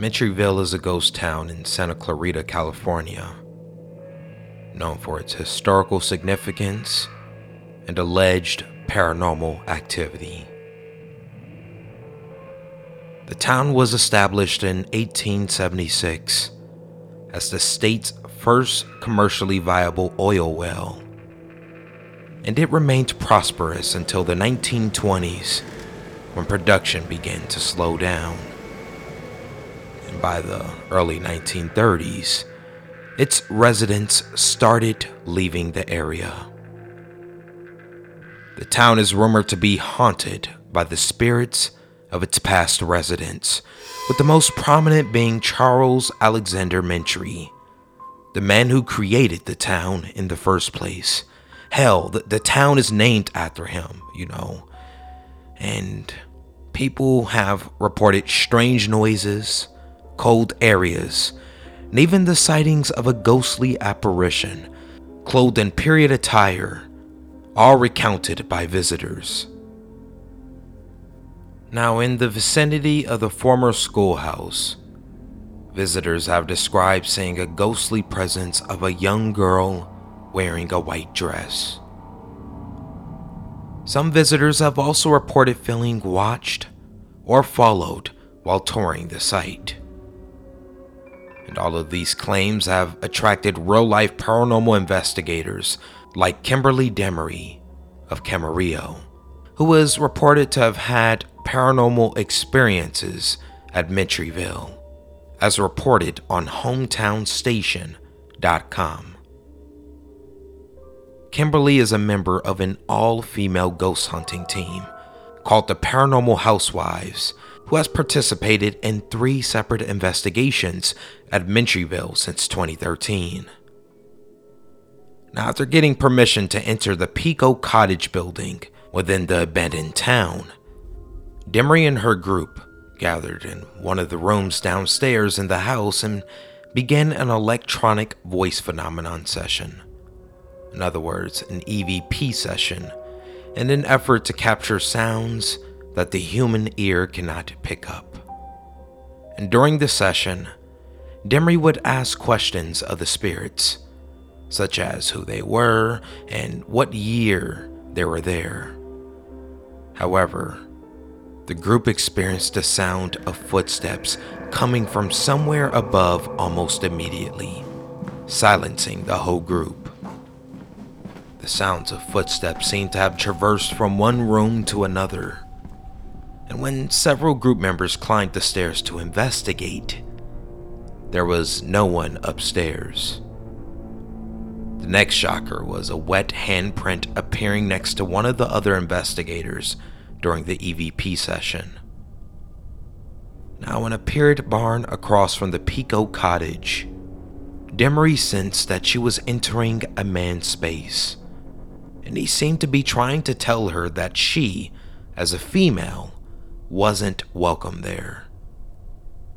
Mentryville is a ghost town in Santa Clarita, California, known for its historical significance and alleged paranormal activity. The town was established in 1876 as the state's first commercially viable oil well, and it remained prosperous until the 1920s when production began to slow down. By the early 1930s, its residents started leaving the area. The town is rumored to be haunted by the spirits of its past residents, with the most prominent being Charles Alexander Mentry, the man who created the town in the first place. Hell, the, the town is named after him, you know. And people have reported strange noises, cold areas, and even the sightings of a ghostly apparition clothed in period attire, all recounted by visitors. Now, in the vicinity of the former schoolhouse, visitors have described seeing a ghostly presence of a young girl wearing a white dress. Some visitors have also reported feeling watched or followed while touring the site. And all of these claims have attracted real life paranormal investigators like Kimberly Demery of Camarillo, who was reported to have had paranormal experiences at Mentryville, as reported on HometownStation.com. Kimberly is a member of an all female ghost hunting team called the Paranormal Housewives, who has participated in three separate investigations at Mentryville since 2013. Now, after getting permission to enter the Pico Cottage building within the abandoned town, Demery and her group gathered in one of the rooms downstairs in the house and began an electronic voice phenomenon session. In other words, an EVP session, in an effort to capture sounds that the human ear cannot pick up. And during the session, Demery would ask questions of the spirits, such as who they were and what year they were there. However, the group experienced the sound of footsteps coming from somewhere above almost immediately, silencing the whole group. The sounds of footsteps seemed to have traversed from one room to another, and when several group members climbed the stairs to investigate, there was no one upstairs. The next shocker was a wet handprint appearing next to one of the other investigators during the EVP session. Now, in a period barn across from the Pico cottage, Demery sensed that she was entering a man's space, and he seemed to be trying to tell her that she, as a female, wasn't welcome there.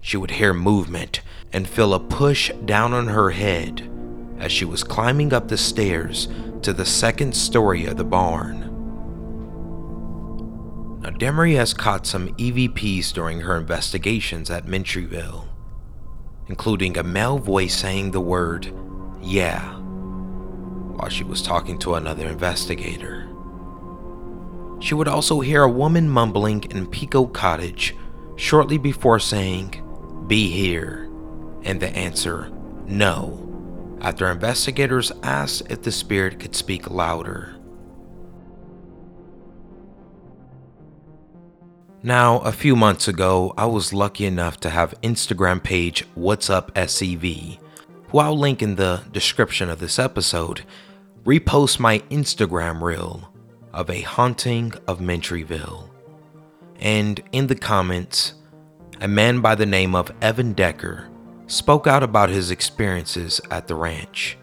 She would hear movement and feel a push down on her head as she was climbing up the stairs to the second story of the barn. Now, Demery has caught some EVPs during her investigations at Mentryville, including a male voice saying the word, yeah, while she was talking to another investigator. She would also hear a woman mumbling in Pico Cottage shortly before saying, Be here, and the answer, No, after investigators asked if the spirit could speak louder. Now, a few months ago, I was lucky enough to have Instagram page What's Up SCV, who I'll link in the description of this episode, repost my Instagram reel of a haunting of Mentryville. And in the comments, a man by the name of Evan Decker spoke out about his experiences at the ranch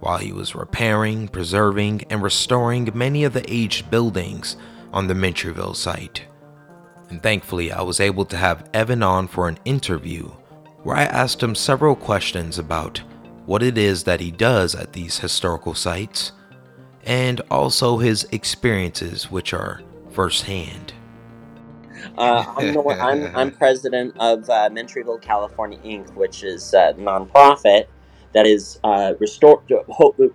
while he was repairing, preserving, and restoring many of the aged buildings on the Mentryville site and thankfully I was able to have Evan on for an interview where I asked him several questions about what it is that he does at these historical sites and also his experiences, which are firsthand. Uh, I'm, the one, I'm, I'm president of uh, Mentryville, California Inc., which is a nonprofit that is uh, restore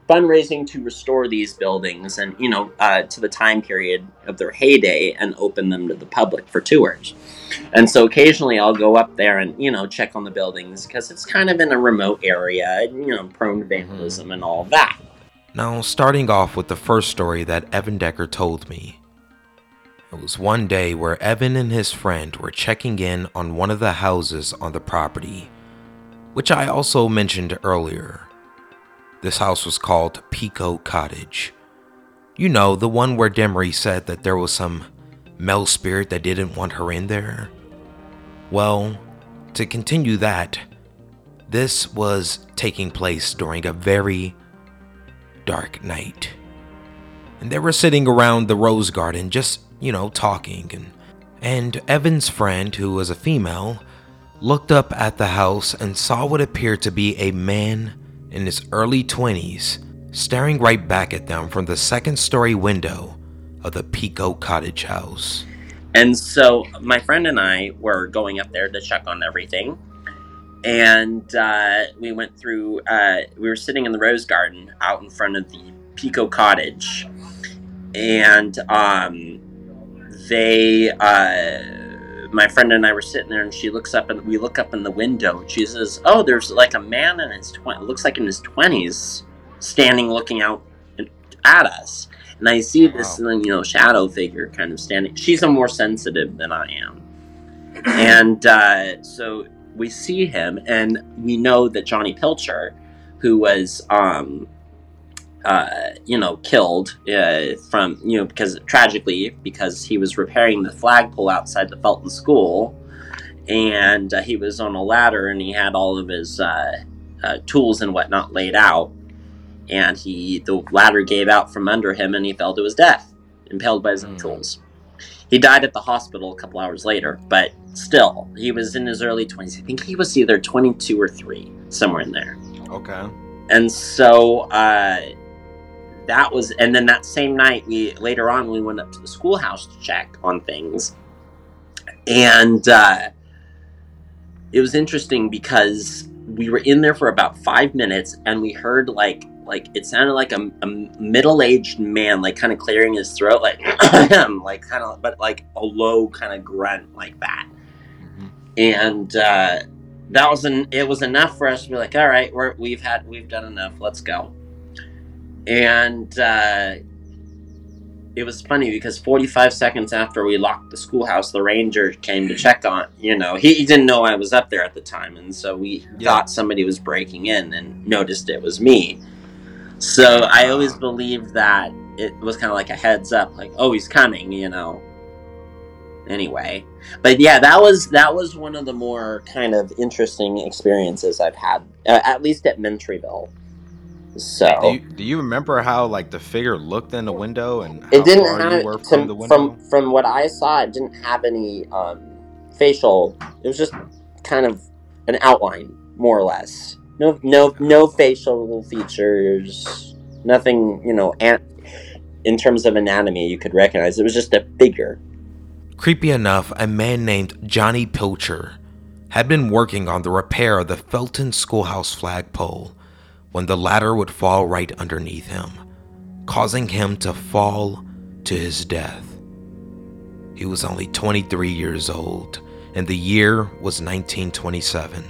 fundraising to restore these buildings and you know uh, to the time period of their heyday and open them to the public for tours. And so occasionally I'll go up there and you know check on the buildings because it's kind of in a remote area, you know, prone to vandalism mm-hmm. and all that. Now, starting off with the first story that Evan Decker told me. It was one day where Evan and his friend were checking in on one of the houses on the property which I also mentioned earlier. This house was called Pico Cottage. You know, the one where Demery said that there was some male spirit that didn't want her in there. Well, to continue that, this was taking place during a very dark night. And they were sitting around the rose garden just, you know, talking and and Evan's friend, who was a female, looked up at the house and saw what appeared to be a man in his early 20s staring right back at them from the second story window of the Pico cottage house. And so my friend and I were going up there to check on everything. And uh, we went through, uh, we were sitting in the rose garden out in front of the Pico cottage. And um, they, uh, my friend and I were sitting there, and she looks up, and we look up in the window. She says, "Oh, there's like a man in his twenty, looks like in his twenties, standing looking out at us." And I see this, wow. you know, shadow figure kind of standing. She's a more sensitive than I am, and uh, so we see him, and we know that Johnny Pilcher, who was um, uh, you know, killed uh, from, you know, because tragically, because he was repairing the flagpole outside the Felton School, and uh, he was on a ladder and he had all of his uh, uh, tools and whatnot laid out, and he the ladder gave out from under him and he fell to his death, impaled by his own mm. tools. He died at the hospital a couple hours later, but still, he was in his early 20s. I think he was either 22 or 3, somewhere in there. Okay. And so, uh, that was and then that same night we later on we went up to the schoolhouse to check on things and uh, it was interesting because we were in there for about five minutes and we heard like like it sounded like a, a middle-aged man like kind of clearing his throat like like kind of but like a low kind of grunt like that mm-hmm. and uh, that was an it was enough for us to be like all right we're, we've had we've done enough let's go and uh, it was funny because 45 seconds after we locked the schoolhouse, the ranger came to check on. You know, he, he didn't know I was up there at the time, and so we yeah. thought somebody was breaking in and noticed it was me. So I always believed that it was kind of like a heads up, like, oh, he's coming, you know. Anyway, but yeah, that was that was one of the more kind of interesting experiences I've had, uh, at least at Mentryville. So do you, do you, remember how like the figure looked in the window and it didn't have to, from, from from what I saw it didn't have any um, facial it was just kind of an outline more or less no no no facial features nothing you know an- in terms of anatomy you could recognize it was just a figure creepy enough a man named Johnny Pilcher had been working on the repair of the Felton Schoolhouse flagpole when the ladder would fall right underneath him, causing him to fall to his death. He was only 23 years old, and the year was 1927.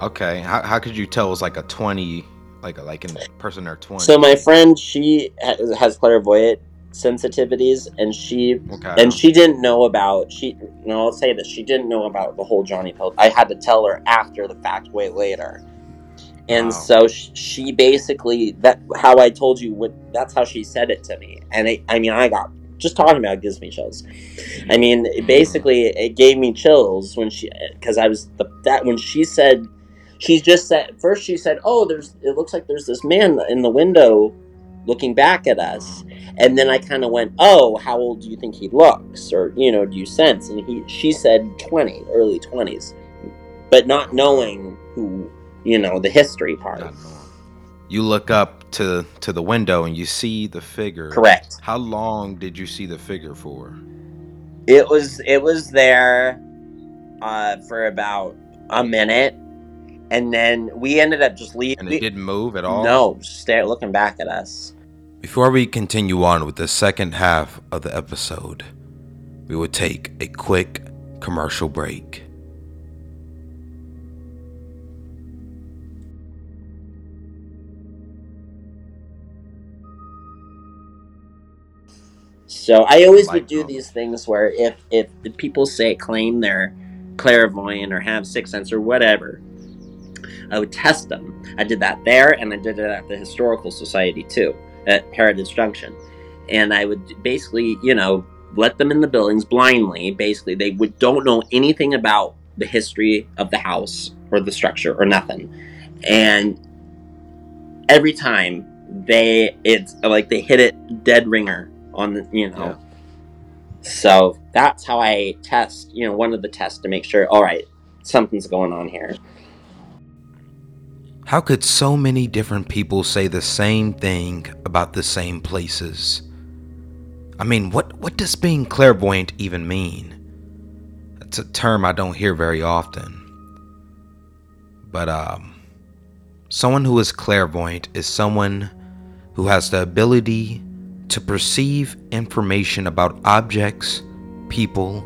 Okay, how, how could you tell it was like a 20, like a, like a person or 20? So my friend, she has clairvoyant sensitivities, and she okay. and she didn't know about she. No, I'll say this: she didn't know about the whole Johnny Pill. I had to tell her after the fact, way later and wow. so she basically that how I told you what that's how she said it to me. And I, I mean I got just talking about it gives me chills. Mm-hmm. I mean, it basically it gave me chills when she because I was the that when she said she just said first she said, "Oh, there's it looks like there's this man in the window looking back at us." And then I kind of went, "Oh, how old do you think he looks?" or, you know, do you sense? And he she said 20, early 20s. But not knowing who you know the history part. You look up to to the window and you see the figure. Correct. How long did you see the figure for? It was it was there uh, for about a minute, and then we ended up just leaving. And it didn't move at all? No, just stare, looking back at us. Before we continue on with the second half of the episode, we will take a quick commercial break. So I always would do these things where if if the people say claim they're clairvoyant or have sixth sense or whatever, I would test them. I did that there, and I did it at the historical society too, at Heritage Junction. And I would basically, you know, let them in the buildings blindly. Basically, they would don't know anything about the history of the house or the structure or nothing. And every time they, it's like they hit it dead ringer on the, you know. Yeah. So that's how I test, you know, one of the tests to make sure, all right, something's going on here. How could so many different people say the same thing about the same places? I mean, what, what does being clairvoyant even mean? It's a term I don't hear very often. But, um, someone who is clairvoyant is someone who has the ability to perceive information about objects, people,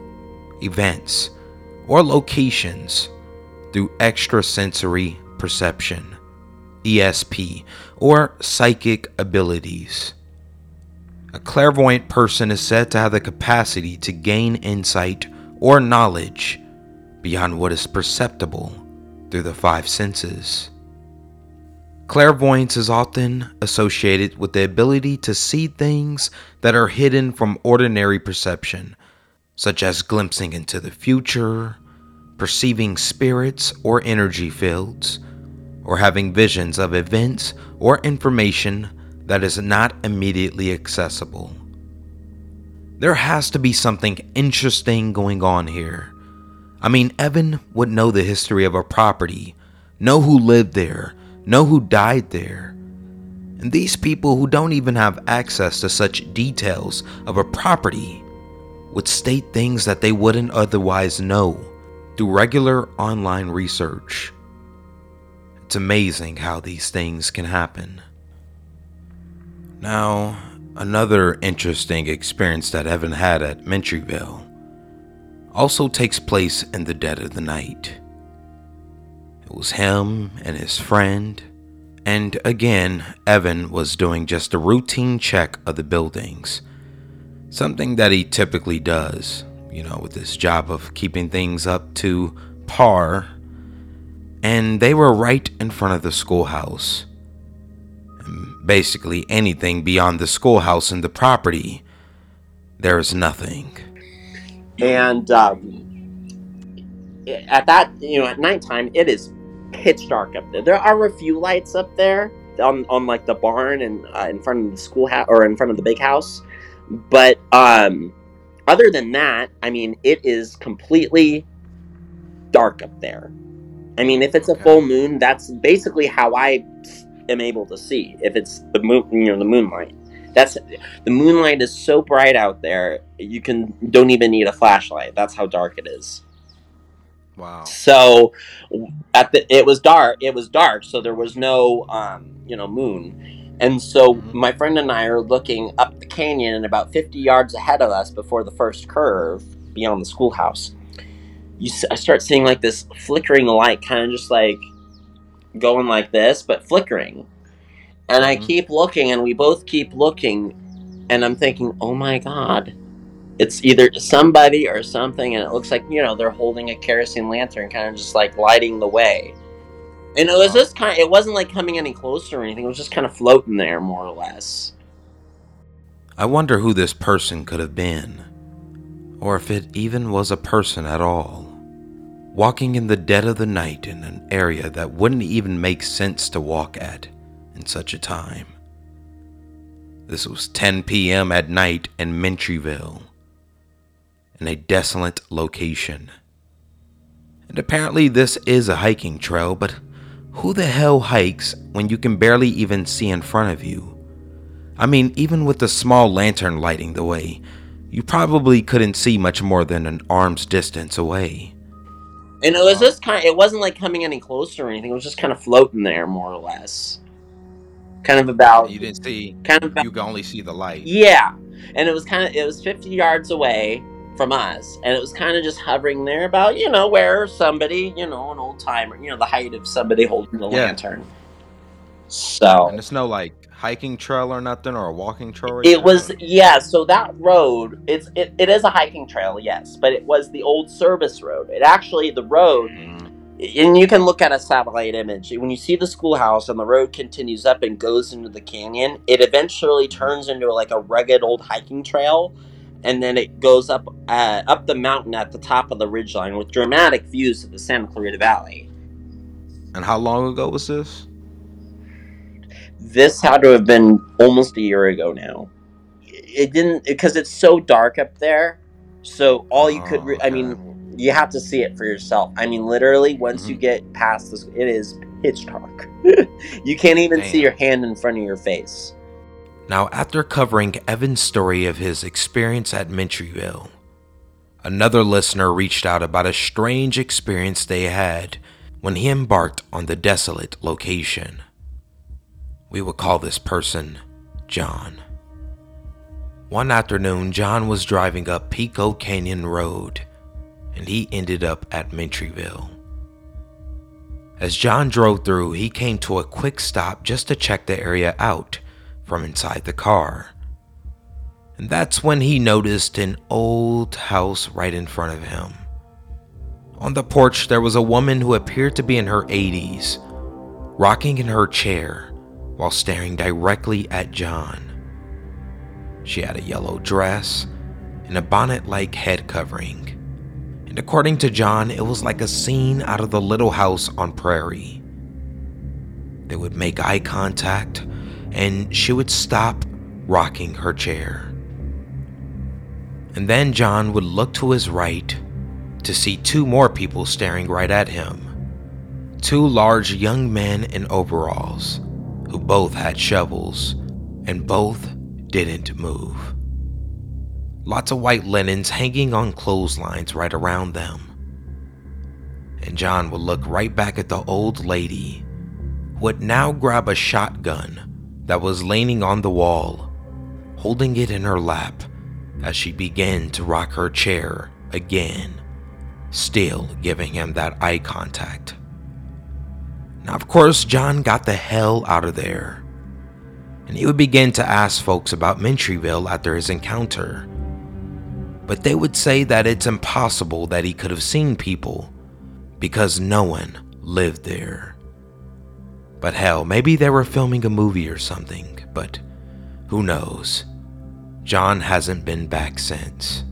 events, or locations through extrasensory perception, ESP, or psychic abilities. A clairvoyant person is said to have the capacity to gain insight or knowledge beyond what is perceptible through the five senses. Clairvoyance is often associated with the ability to see things that are hidden from ordinary perception, such as glimpsing into the future, perceiving spirits or energy fields, or having visions of events or information that is not immediately accessible. There has to be something interesting going on here. I mean, Evan would know the history of a property, know who lived there, know who died there. And these people who don't even have access to such details of a property would state things that they wouldn't otherwise know through regular online research. It's amazing how these things can happen. Now, another interesting experience that Evan had at Mentryville also takes place in the dead of the night. It was him and his friend, and again, Evan was doing just a routine check of the buildings. Something that he typically does, you know, with his job of keeping things up to par. And they were right in front of the schoolhouse. Basically, anything beyond the schoolhouse and the property, there is nothing. and um, at that you know at nighttime it is pitch dark up there there are a few lights up there on, on like the barn and uh, in front of the schoolhouse or in front of the big house but um other than that i mean it is completely dark up there i mean if it's a Okay. full moon that's basically how i am able to see if it's the moon you know the moonlight that's the moonlight is so bright out there you can don't even need a flashlight that's how dark it is Wow. so at the it was dark it was dark so there was no um you know moon and so Mhm. my friend and i are looking up the canyon and about 50 yards ahead of us before the first curve beyond the schoolhouse you s- i start seeing like this flickering light kind of just like going like this but flickering. And i Mhm. keep looking and we both keep looking and i'm thinking oh my god. It's either somebody or something and it looks like you know they're holding a kerosene lantern kind of just like lighting the way. And it was just kind of it wasn't like coming any closer or anything it was just kind of floating there more or less. I wonder who this person could have been, or if it even was a person at all. Walking in the dead of the night in an area that wouldn't even make sense to walk at in such a time. This was 10 p.m. at night in Mentryville, in a desolate location. And apparently, this is a hiking trail, but who the hell hikes when you can barely even see in front of you? I mean, even with the small lantern lighting the way, you probably couldn't see much more than an arm's distance away. And it was just kind. Of, it wasn't like coming any closer or anything. It was just kind of floating there, more or less. Kind of about. You didn't see. Kind of. About, you could only see the light. Yeah, and it was kind of. It was fifty yards away from us, and it was kind of just hovering there, about you know where somebody, you know, an old timer, you know, the height of somebody holding the Yeah. lantern. So And it's no like hiking trail or nothing or a walking trail. or It was yeah. So that road, it's it, it is a hiking trail, yes, but it was the old service road. It actually the road, Mm, and you can look at a satellite image when you see the schoolhouse and the road continues up and goes into the canyon. It eventually turns into like a rugged old hiking trail, and then it goes up uh, up the mountain at the top of the ridgeline with dramatic views of the Santa Clarita Valley. And how long ago was this? This had to have been almost a year ago now. It didn't because it's so dark up there. So all you could, re- I Oh, mean, you have to see it for yourself. I mean, literally, once you Mhm. get past this, it is pitch dark. you can't even see Damn. your hand in front of your face. Now, after covering Evan's story of his experience at Mentryville, another listener reached out about a strange experience they had when he embarked on the desolate location. We will call this person John. One afternoon, John was driving up Pico Canyon Road and he ended up at Mentryville. As John drove through, he came to a quick stop just to check the area out from inside the car. And that's when he noticed an old house right in front of him. On the porch, there was a woman who appeared to be in her 80s, rocking in her chair while staring directly at John. She had a yellow dress and a bonnet like head covering. And according to John, it was like a scene out of the little house on Prairie. They would make eye contact and she would stop rocking her chair. And then John would look to his right to see two more people staring right at him. Two large young men in overalls who both had shovels and both didn't move. Lots of white linens hanging on clotheslines right around them. And John would look right back at the old lady who would now grab a shotgun that was leaning on the wall, holding it in her lap as she began to rock her chair again, still giving him that eye contact. Now, of course, John got the hell out of there, and he would begin to ask folks about Mentryville after his encounter. But they would say that it's impossible that he could have seen people because no one lived there. But hell, maybe they were filming a movie or something, but who knows? John hasn't been back since.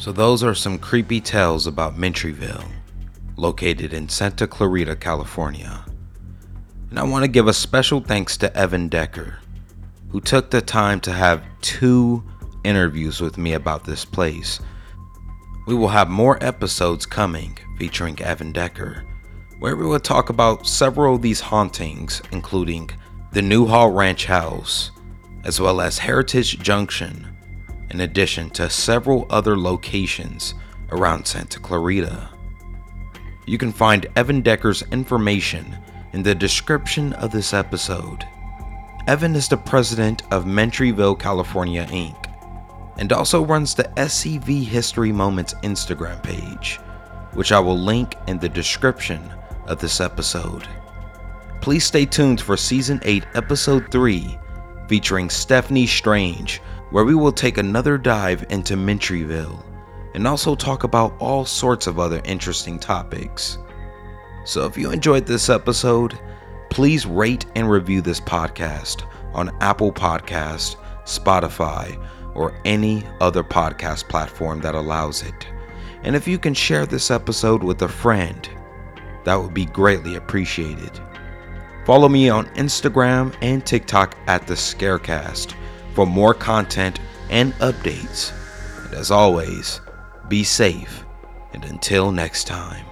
So, those are some creepy tales about Mentryville, located in Santa Clarita, California. And I want to give a special thanks to Evan Decker, who took the time to have two interviews with me about this place. We will have more episodes coming featuring Evan Decker, where we will talk about several of these hauntings, including the Newhall Ranch House, as well as Heritage Junction, in addition to several other locations around Santa Clarita. You can find Evan Decker's information in the description of this episode. Evan is the president of Mentryville, California, Inc., and also runs the SCV History Moments Instagram page, which I will link in the description of this episode. Please stay tuned for Season 8, Episode 3, featuring Stephanie Strange, where we will take another dive into Mentryville and also talk about all sorts of other interesting topics. So if you enjoyed this episode, please rate and review this podcast on Apple Podcast, Spotify, or any other podcast platform that allows it. And if you can share this episode with a friend, that would be greatly appreciated. Follow me on Instagram and TikTok at the Scarecast for more content and updates. And as always, be safe, and until next time.